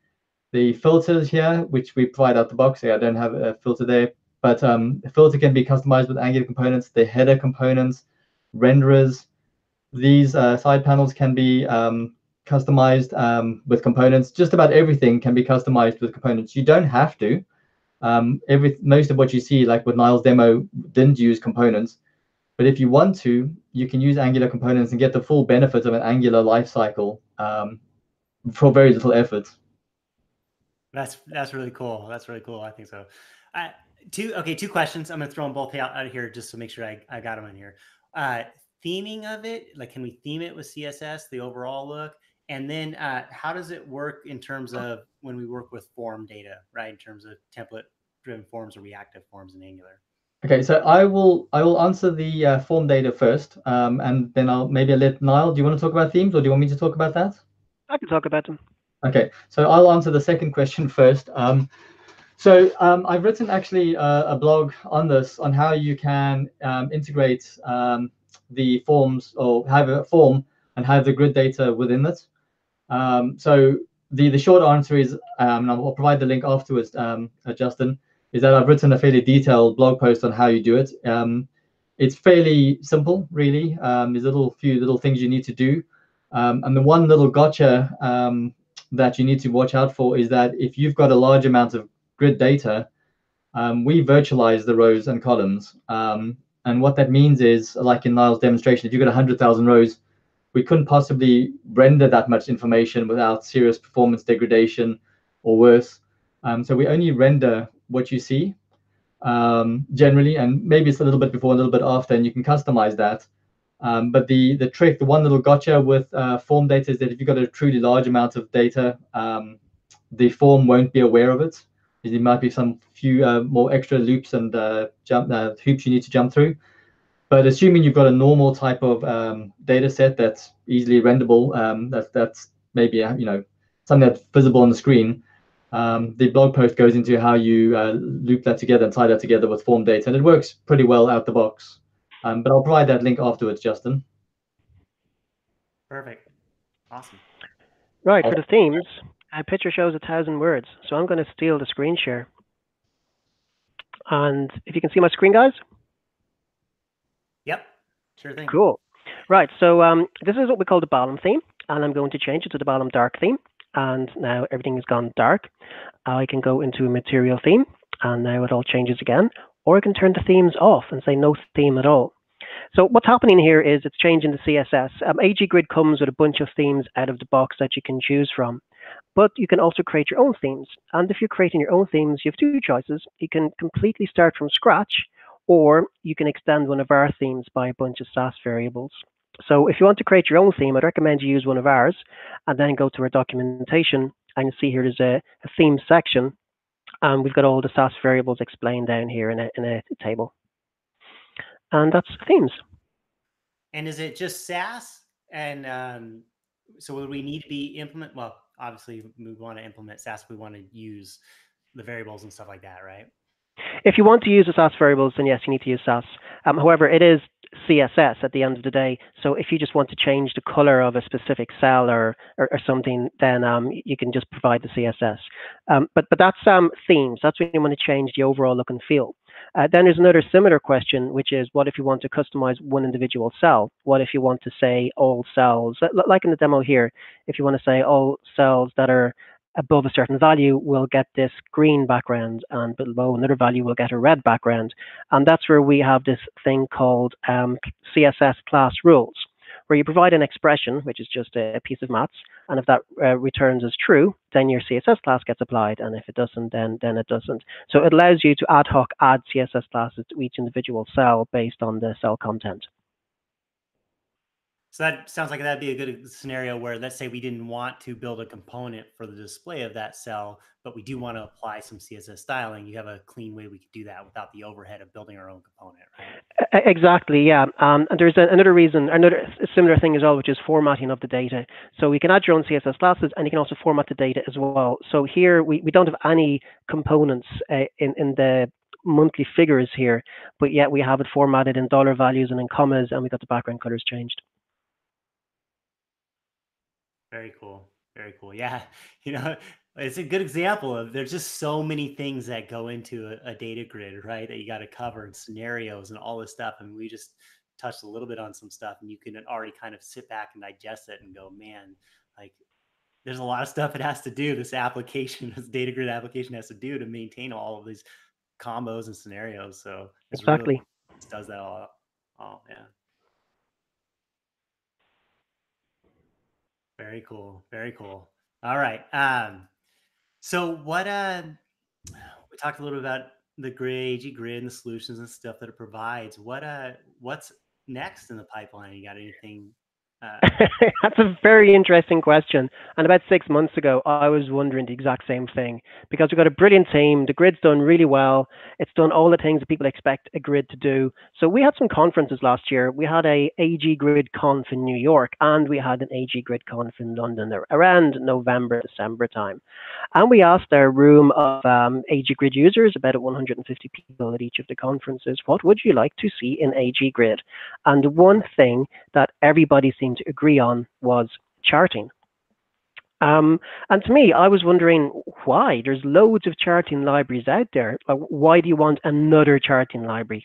the filters here, which we provide out the box. I don't have a filter there, but um, the filter can be customized with Angular components, the header components, renderers. These uh, side panels can be um, customized um, with components. Just about everything can be customized with components. You don't have to. Um, every most of what you see, like with Niall's demo, didn't use components. But if you want to, you can use Angular components and get the full benefits of an Angular lifecycle um, for very little effort. That's that's really cool. That's really cool. I think so. Uh, two okay, two questions. I'm gonna throw them both out, out here just to make sure I, I got them in here. Uh, theming of it, like can we theme it with CSS, the overall look? And then uh, how does it work in terms of when we work with form data, right? In terms of template driven forms or reactive forms in Angular. Okay, so I will I will answer the uh, form data first, um, and then I'll maybe let Niall. Do you want to talk about themes, or do you want me to talk about that? I can talk about them. Okay, so I'll answer the second question first. Um, so um, I've written actually uh, a blog on this on how you can um, integrate um, the forms or have a form and have the grid data within it. Um, so the the short answer is, um, and I'll provide the link afterwards, um, uh, Justin, is that I've written a fairly detailed blog post on how you do it. Um, it's fairly simple, really. Um, there's a little few little things you need to do, um, and the one little gotcha um, that you need to watch out for is that if you've got a large amount of grid data, we virtualize the rows and columns. and what that means is, like in Niall's demonstration, if you've got 100,000 rows, we couldn't possibly render that much information without serious performance degradation or worse. Um, so we only render what you see um, generally, and maybe it's a little bit before, a little bit after, and you can customize that. Um, but the the trick, the one little gotcha with uh, form data is that if you've got a truly large amount of data, um, the form won't be aware of it. There might be some few uh, more extra loops and uh, jump uh, hoops you need to jump through. But assuming you've got a normal type of um, data set that's easily renderable, um, that, that's maybe uh, you know something that's visible on the screen, um, the blog post goes into how you uh, loop that together and tie that together with form data, and it works pretty well out the box. Um, but I'll provide that link afterwards, Justin. Perfect. Awesome. Right, for the themes, a picture shows a thousand words. So I'm going to steal the screen share. And if you can see my screen, guys. Yep, sure thing. Cool. Right, so um, this is what we call the Balham theme, and I'm going to change it to the Balham dark theme. And now everything has gone dark. I can go into a material theme, and now it all changes again. Or I can turn the themes off and say no theme at all. So what's happening here is it's changing the CSS. Um, AG Grid comes with a bunch of themes out of the box that you can choose from. But you can also create your own themes. And if you're creating your own themes, you have two choices. You can completely start from scratch or you can extend one of our themes by a bunch of Sass variables. So if you want to create your own theme, I'd recommend you use one of ours and then go to our documentation and you see here there's a, a theme section and we've got all the Sass variables explained down here in a, in a table. And that's themes. And is it just Sass? And um, so would we need to be implement? Well, obviously we want to implement Sass. We want to use the variables and stuff like that, right? If you want to use the Sass variables, then yes, you need to use Sass. Um, however, it is CSS at the end of the day. So if you just want to change the color of a specific cell or or, or something, then um, you can just provide the CSS. Um, but but that's um, themes. That's when you want to change the overall look and feel. Uh, then there's another similar question, which is what if you want to customize one individual cell? What if you want to say all cells, like in the demo here, if you want to say all cells that are above a certain value will get this green background and below another value will get a red background. And that's where we have this thing called um, CSS class rules, where you provide an expression, which is just a, piece of maths, and if that uh, returns as true, then your CSS class gets applied, and if it doesn't, then, then it doesn't. So it allows you to ad hoc add CSS classes to each individual cell based on the cell content. So that sounds like that'd be a good scenario where let's say we didn't want to build a component for the display of that cell, but we do want to apply some CSS styling. You have a clean way we could do that without the overhead of building our own component, right? Exactly, yeah. Um, and there's another reason, another similar thing as well, which is formatting of the data. So we can add your own CSS classes and you can also format the data as well. So here we, we don't have any components uh, in, in the monthly figures here, but yet we have it formatted in dollar values and in commas and we got the background colors changed. Very cool. Very cool. Yeah. You know, it's a good example of there's just so many things that go into a, a data grid, right? That you got to cover and scenarios and all this stuff. I mean, we just touched a little bit on some stuff and you can already kind of sit back and digest it and go, man, like there's a lot of stuff it has to do. This application, this data grid application has to do to maintain all of these combos and scenarios. So exactly really, does that all. Oh yeah. Very cool. Very cool. All right. Um, so what uh we talked a little bit about the grid, AG grid and the solutions and stuff that it provides. What uh what's next in the pipeline? You got anything uh, That's a very interesting question. And about six months ago, I was wondering the exact same thing because we've got a brilliant team. The grid's done really well. It's done all the things that people expect a grid to do. So we had some conferences last year. We had a AG Grid Conf in New York and we had an AG Grid Conf in London around November, December time. And we asked our room of um, AG Grid users, about 150 people at each of the conferences, what would you like to see in AG Grid? And one thing that everybody seemed to agree on was charting. Um, and to me, I was wondering why. There's loads of charting libraries out there. Why do you want another charting library?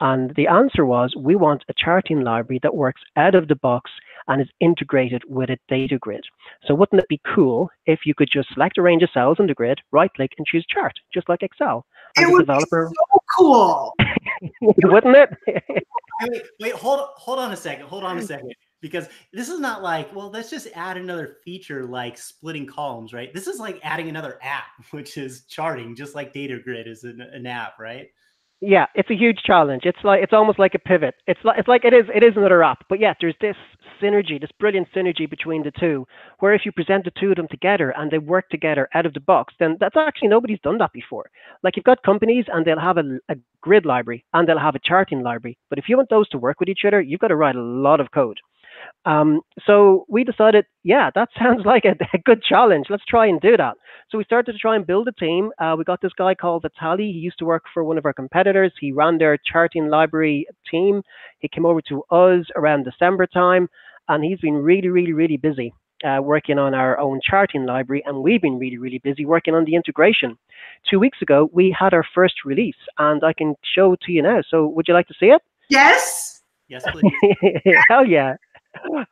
And the answer was we want a charting library that works out of the box and is integrated with a data grid. So wouldn't it be cool if you could just select a range of cells in the grid, right click and choose chart, just like Excel? As it would developer, be so cool. wouldn't it? wait, wait, hold hold on a second. Hold on a second because this is not like, well, let's just add another feature like splitting columns, right? This is like adding another app, which is charting, just like Data Grid is an, an app, right? Yeah, it's a huge challenge. It's like it's almost like a pivot. It's like it's like it is it is another app. But yeah, there's this synergy, this brilliant synergy between the two, where if you present the two of them together and they work together out of the box, then that's actually nobody's done that before. Like you've got companies and they'll have a, a grid library and they'll have a charting library. But if you want those to work with each other, you've got to write a lot of code. Um, so we decided, yeah, that sounds like a, a, good challenge. Let's try and do that. So we started to try and build a team. Uh, we got this guy called Vitaly. He used to work for one of our competitors. He ran their charting library team. He came over to us around December time, and he's been really, really, really busy. Uh, working on our own charting library, and we've been really, really busy working on the integration. Two weeks ago, we had our first release, and I can show to you now. So, would you like to see it? Yes. Yes, please. Hell yeah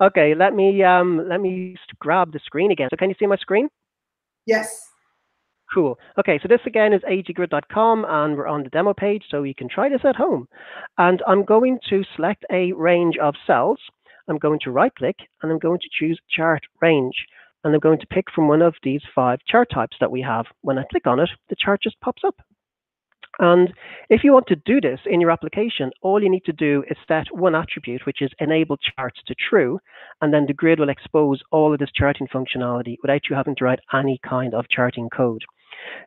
okay, let me um, let me grab the screen again. So can you see my screen? Yes. Cool. Okay, so this again is aggrid.com and we're on the demo page, so you can try this at home. And I'm going to select a range of cells. I'm going to right click and I'm going to choose chart range. And I'm going to pick from one of these five chart types that we have. When I click on it, the chart just pops up. And if you want to do this in your application, all you need to do is set one attribute, which is enable charts to true, and then the grid will expose all of this charting functionality without you having to write any kind of charting code.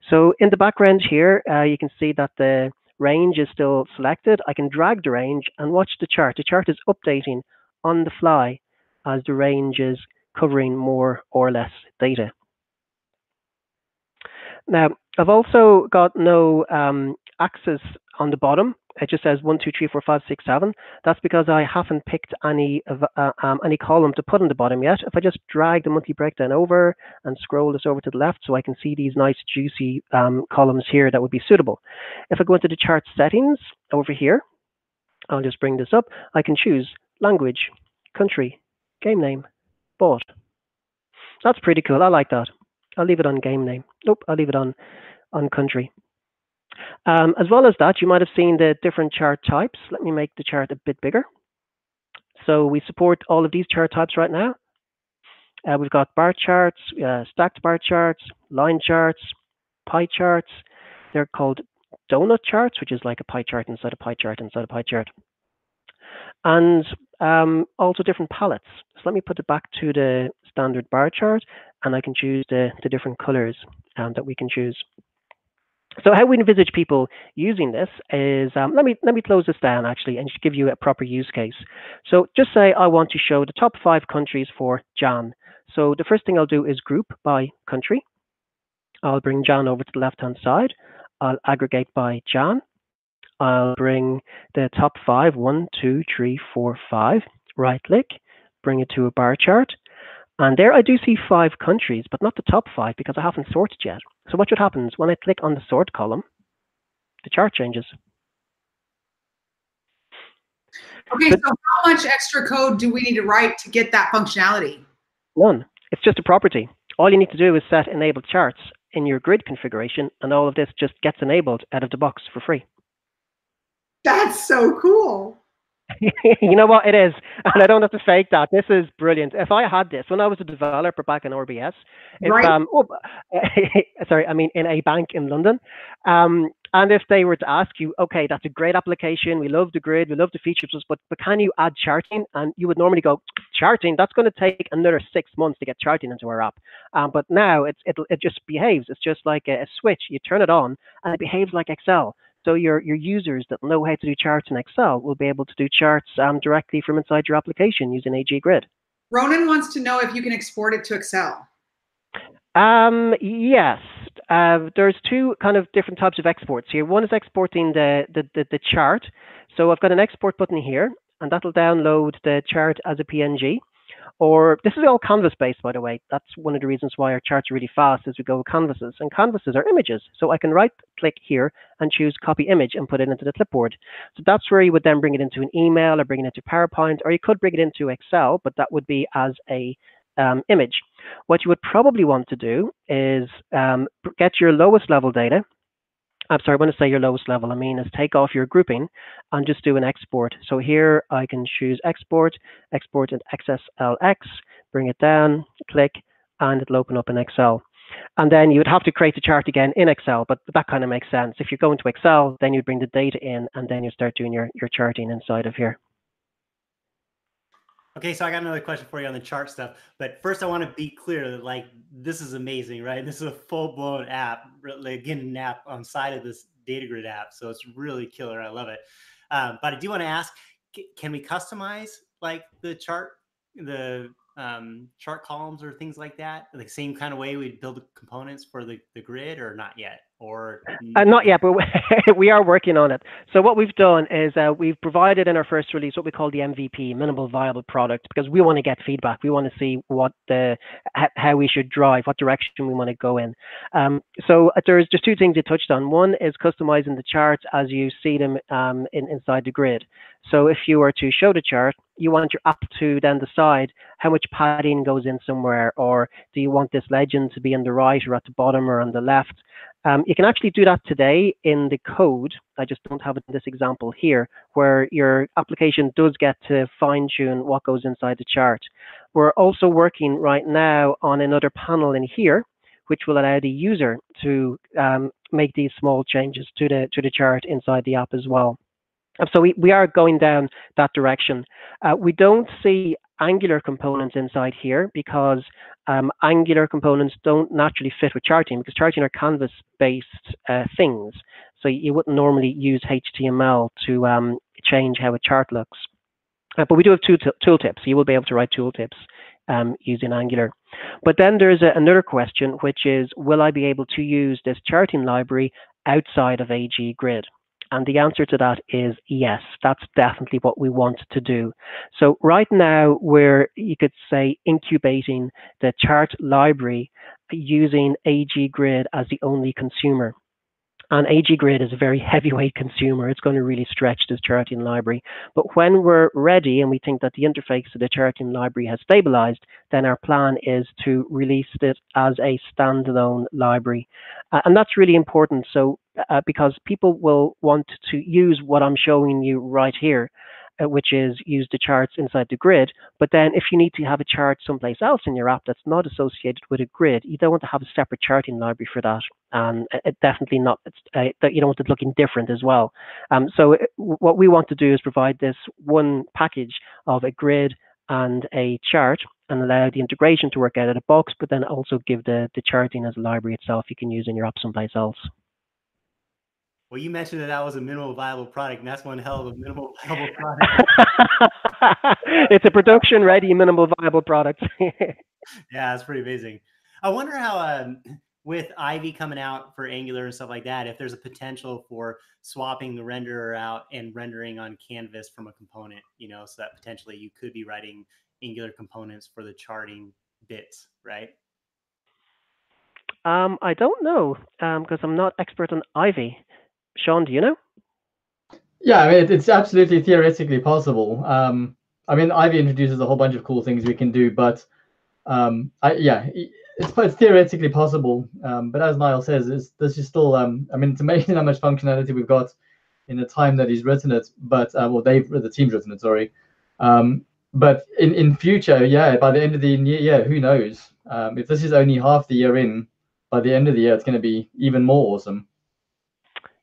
So in the background here, uh, you can see that the range is still selected. I can drag the range and watch the chart. The chart is updating on the fly as the range is covering more or less data. Now, I've also got no um, axis on the bottom. It just says one, two, three, four, five, six, seven. That's because I haven't picked any of uh, um, any column to put on the bottom yet. If I just drag the monthly breakdown over and scroll this over to the left so I can see these nice juicy um, columns here that would be suitable. If I go into the chart settings over here, I'll just bring this up. I can choose language, country, game name, bought. That's pretty cool. I like that. I'll leave it on game name. Nope, I'll leave it on on country. Um, as well as that, you might have seen the different chart types. Let me make the chart a bit bigger. So we support all of these chart types right now. Uh, we've got bar charts, uh, stacked bar charts, line charts, pie charts. They're called donut charts, which is like a pie chart inside a pie chart inside a pie chart. and um, also different palettes. So let me put it back to the standard bar chart and I can choose the, the different colors um, that we can choose. So how we envisage people using this is, um, let me let me close this down actually and just give you a proper use case. So just say I want to show the top five countries for Jan. So the first thing I'll do is group by country. I'll bring Jan over to the left-hand side. I'll aggregate by Jan. I'll bring the top five, one, two, three, four, five, right click, bring it to a bar chart. And there I do see five countries, but not the top five because I haven't sorted yet. So what should happen is when I click on the sort column, the chart changes. Okay, so how much extra code do we need to write to get that functionality? None. It's just a property. All you need to do is set enable charts in your grid configuration, and all of this just gets enabled out of the box for free. That's so cool. you know what it is, and I don't have to fake that. This is brilliant. If I had this when I was a developer back in RBS, if, Right. um, oh, sorry, I mean in a bank in London, um, and if they were to ask you, okay, that's a great application, we love the grid, we love the features, but but can you add charting? And you would normally go charting. That's going to take another six months to get charting into our app. Um, but now it's it it just behaves. It's just like a, a switch. You turn it on, and it behaves like Excel. So your, your users that know how to do charts in Excel will be able to do charts um, directly from inside your application using AG Grid. Ronan wants to know if you can export it to Excel. Um, yes, uh, there's two kind of different types of exports here. One is exporting the, the, the, the chart. So I've got an export button here, and that'll download the chart as a PNG. Or this is all canvas based, by the way. That's one of the reasons why our charts are really fast as we go with canvases. And canvases are images. So I can right click here and choose copy image and put it into the clipboard. So that's where you would then bring it into an email or bring it into PowerPoint, or you could bring it into Excel, but that would be as a um, image. What you would probably want to do is um, get your lowest level data. I'm sorry, I say your lowest level, I mean is take off your grouping and just do an export. So here I can choose export, export in XSLX, bring it down, click, and it'll open up in Excel. And then you would have to create the chart again in Excel, but that kind of makes sense. If you go into Excel, then you bring the data in and then you start doing your, your charting inside of here. Okay, so I got another question for you on the chart stuff. But first, I want to be clear that like this is amazing, right? This is a full blown app, like again, an app on side of this data grid app. So it's really killer. I love it. Um, but I do want to ask, can we customize like the chart, the um, chart columns or things like that, the same kind of way we build the components for the, the grid, or not yet? Or Uh, not yet, but we are working on it. So what we've done is uh, we've provided in our first release what we call the MVP, minimal viable product, because we want to get feedback. We want to see what the how we should drive, what direction we want to go in. Um, so uh, there's just two things you touched on. One is customizing the charts as you see them um, in, inside the grid. So if you were to show the chart, you want your app to then decide how much padding goes in somewhere, or do you want this legend to be on the right or at the bottom or on the left? Um, you can actually do that today in the code. I just don't have it in this example here, where your application does get to fine tune what goes inside the chart. We're also working right now on another panel in here, which will allow the user to um, make these small changes to the to the chart inside the app as well. And So we, we are going down that direction. Uh, we don't see Angular components inside here because um, Angular components don't naturally fit with charting because charting are canvas-based uh, things. So you wouldn't normally use HTML to um, change how a chart looks. Uh, but we do have two tooltips. You will be able to write tooltips um, using Angular. But then there's a, another question, which is, will I be able to use this charting library outside of AG Grid? And the answer to that is yes, that's definitely what we want to do. So right now, we're, you could say, incubating the chart library using AG Grid as the only consumer. And AG Grid is a very heavyweight consumer. It's going to really stretch this charting library. But when we're ready and we think that the interface to the charting library has stabilized, then our plan is to release it as a standalone library. Uh, and that's really important. So uh, because people will want to use what I'm showing you right here. Uh, which is use the charts inside the grid. But then if you need to have a chart someplace else in your app that's not associated with a grid, you don't want to have a separate charting library for that. And uh, definitely not, uh, you don't want it looking different as well. Um, so uh, what we want to do is provide this one package of a grid and a chart and allow the integration to work out of the box, but then also give the, the charting as a library itself you can use in your app someplace else. Well, you mentioned that that was a minimal viable product, and that's one hell of a minimal viable product. it's a production ready minimal viable product. yeah, that's pretty amazing. I wonder how um, with Ivy coming out for Angular and stuff like that, if there's a potential for swapping the renderer out and rendering on Canvas from a component, you know, so that potentially you could be writing Angular components for the charting bits, right? Um, I don't know because um, I'm not expert on Ivy. Sean, do you know? Yeah, I mean, it's absolutely theoretically possible. Um, I mean, Ivy introduces a whole bunch of cool things we can do, but um, I, yeah, it's, it's theoretically possible. Um, but as Niall says, it's, this is still, um, I mean, it's amazing how much functionality we've got in the time that he's written it, but, uh, well, they've, the team's written it, sorry. Um, but in, in future, yeah, by the end of the year, yeah, who knows? Um, if this is only half the year in, by the end of the year, it's going to be even more awesome.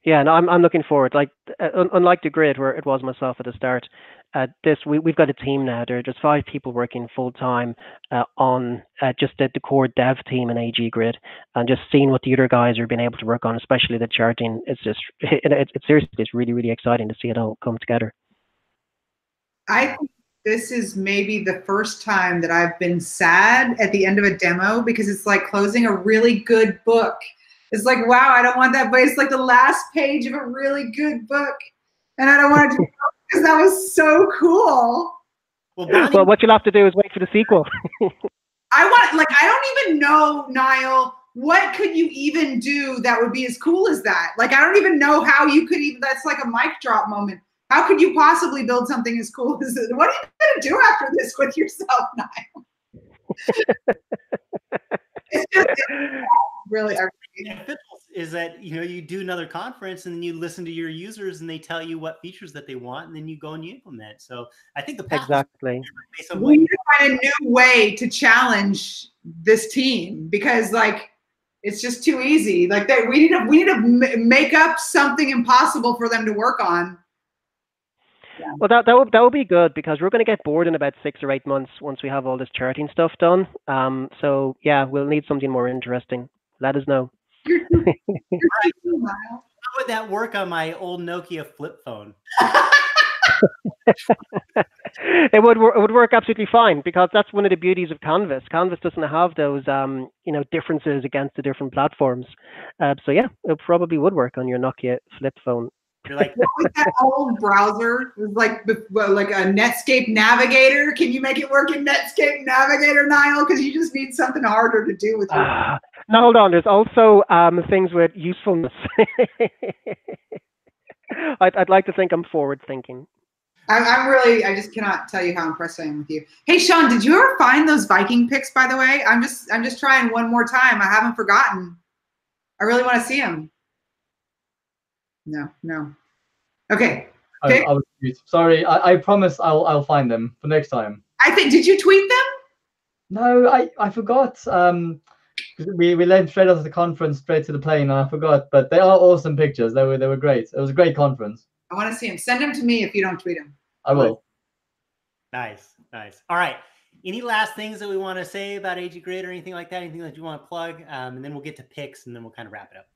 Yeah, no, I'm I'm looking forward. Like uh, unlike the grid where it was myself at the start, uh, this we we've got a team now. There, there's five people working full time uh, on uh, just the, the, core dev team in AG Grid, and just seeing what the other guys are being able to work on, especially the charting. It's just it, it's seriously it's really really exciting to see it all come together. I think this is maybe the first time that I've been sad at the end of a demo because it's like closing a really good book it's like, wow, I don't want that, but it's like the last page of a really good book. And I don't want to do because that was so cool. Well, Bonnie, well, what you'll have to do is wait for the sequel. I want, like, I don't even know, Niall, what could you even do that would be as cool as that? Like, I don't even know how you could even, that's like a mic drop moment. How could you possibly build something as cool as this? What are you going to do after this with yourself, Niall? it's just it's really, is that you know you do another conference and then you listen to your users and they tell you what features that they want and then you go and you implement. So I think the path exactly we need to find a new way to challenge this team because like it's just too easy. Like that we need to we need to make up something impossible for them to work on. Yeah. Well, that that will, that will be good because we're going to get bored in about six or eight months once we have all this charting stuff done. Um, so yeah, we'll need something more interesting. Let us know. You're too, you're too How would that work on my old Nokia flip phone? it would it would work absolutely fine because that's one of the beauties of Canvas. Canvas doesn't have those um, you know differences against the different platforms. Uh, so yeah, it probably would work on your Nokia flip phone. You're like, what was that old browser? It was like like a Netscape Navigator. Can you make it work in Netscape Navigator, Niall? Because you just need something harder to do with it. Uh, now hold on. There's also um, things with usefulness. I'd, I'd like to think I'm forward thinking. I'm, I'm really, I just cannot tell you how impressed I am with you. Hey, Sean, did you ever find those Viking pics? By the way, I'm just, I'm just trying one more time. I haven't forgotten. I really want to see them. No, no. Okay. okay. I, I was sorry. I, I promise I'll, I'll find them for next time. I think. Did you tweet them? No, I, I forgot. Um, we we led straight after the conference straight to the plane and I forgot, but they are awesome pictures. They were they were great. It was a great conference. I want to see them. Send them to me if you don't tweet them. I will. Nice, nice. All right. Any last things that we want to say about AG Grid or anything like that? Anything that you want to plug? Um, and then we'll get to picks and then we'll kind of wrap it up.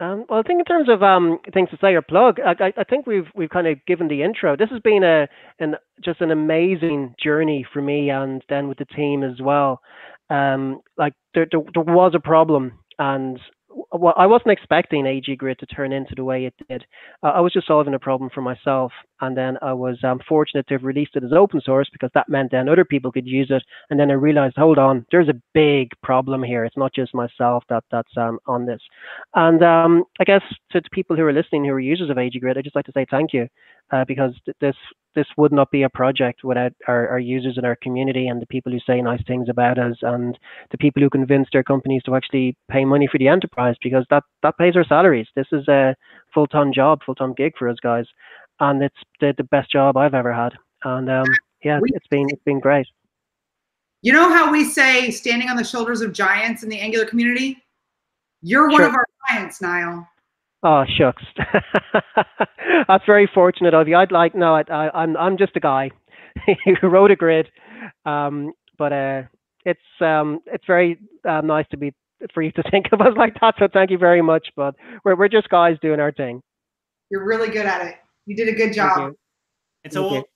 Um, well, I think in terms of um, things to say or plug, I, I, think we've we've kind of given the intro. This has been a an just an amazing journey for me and then with the team as well. Um, like there, there, there was a problem and well, I wasn't expecting AG Grid to turn into the way it did. Uh, I was just solving a problem for myself, and then I was um, fortunate to have released it as open source because that meant then other people could use it. And then I realized, hold on, there's a big problem here. It's not just myself that that's um, on this. And um, I guess to the people who are listening who are users of AG Grid, I just like to say thank you uh, because th- this this would not be a project without our, our users and our community and the people who say nice things about us and the people who convince their companies to actually pay money for the enterprise because that that pays our salaries. This is a full time job, full time gig for us guys. and it's the, the best job I've ever had. And um, yeah, it's been it's been great. You know how we say standing on the shoulders of giants in the Angular community? You're one Sure. of our giants, Niall. Oh shucks, that's very fortunate of you. I'd like no, I, I, I'm I'm just a guy who wrote a grid, um, but uh, it's um, it's very uh, nice to be for you to think of us like that. So thank you very much. But we're we're just guys doing our thing. You're really good at it. You did a good Thank job. you. And so Thank we'll, you.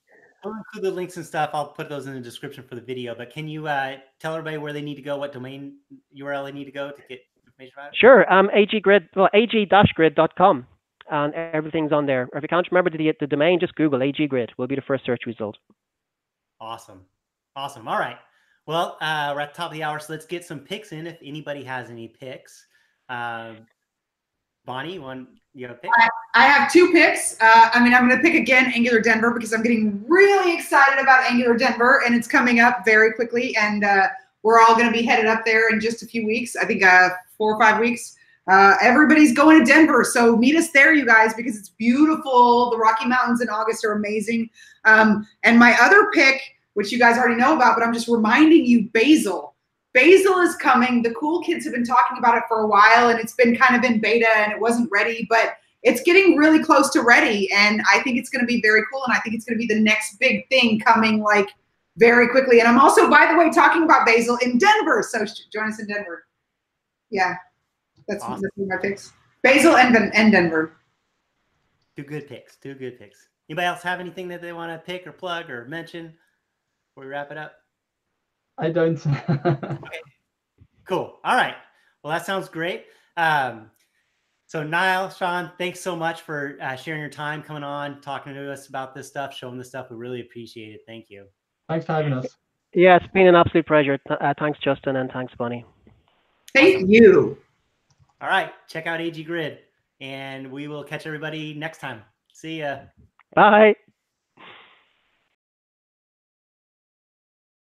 we'll include the links and stuff. I'll put those in the description for the video. But can you uh, tell everybody where they need to go, what domain URL they need to go to get information about it? Sure. Um, AG Grid, well, ag-grid.com, and everything's on there. Or if you can't remember the, the domain, just Google AG Grid. Will be the first search result. Awesome. Awesome. All right. Well, uh, we're at the top of the hour, so let's get some picks in if anybody has any picks. Um, Bonnie, you want you have a pick? I have two picks. Uh, I mean, I'm going to pick again Angular Denver because I'm getting really excited about Angular Denver, and it's coming up very quickly. And uh, we're all going to be headed up there in just a few weeks. I think uh, four or five weeks. Uh, everybody's going to Denver, so meet us there, you guys, because it's beautiful. The Rocky Mountains in August are amazing. Um, and my other pick, which you guys already know about, but I'm just reminding you, Bazel. Bazel is coming. The cool kids have been talking about it for a while, and it's been kind of in beta, and it wasn't ready, but it's getting really close to ready and i think it's going to be very cool and i think it's going to be the next big thing coming like very quickly and i'm also by the way talking about Bazel in denver so join us in denver yeah that's, Awesome. that's my picks Bazel and, and denver Two good picks. Two good picks. Anybody else have anything that they want to pick or plug or mention before we wrap it up? I don't. okay. Cool. All right. Well, that sounds great. Um, so, Niall, Sean, thanks so much for uh, sharing your time, coming on, talking to us about this stuff, showing this stuff. We really appreciate it. Thank you. Thanks for having us. Yeah, it's been an absolute pleasure. Th- uh, thanks, Justin, and thanks, Bonnie. thank you All right. Check out AG Grid, and we will catch everybody next time. See ya. Bye.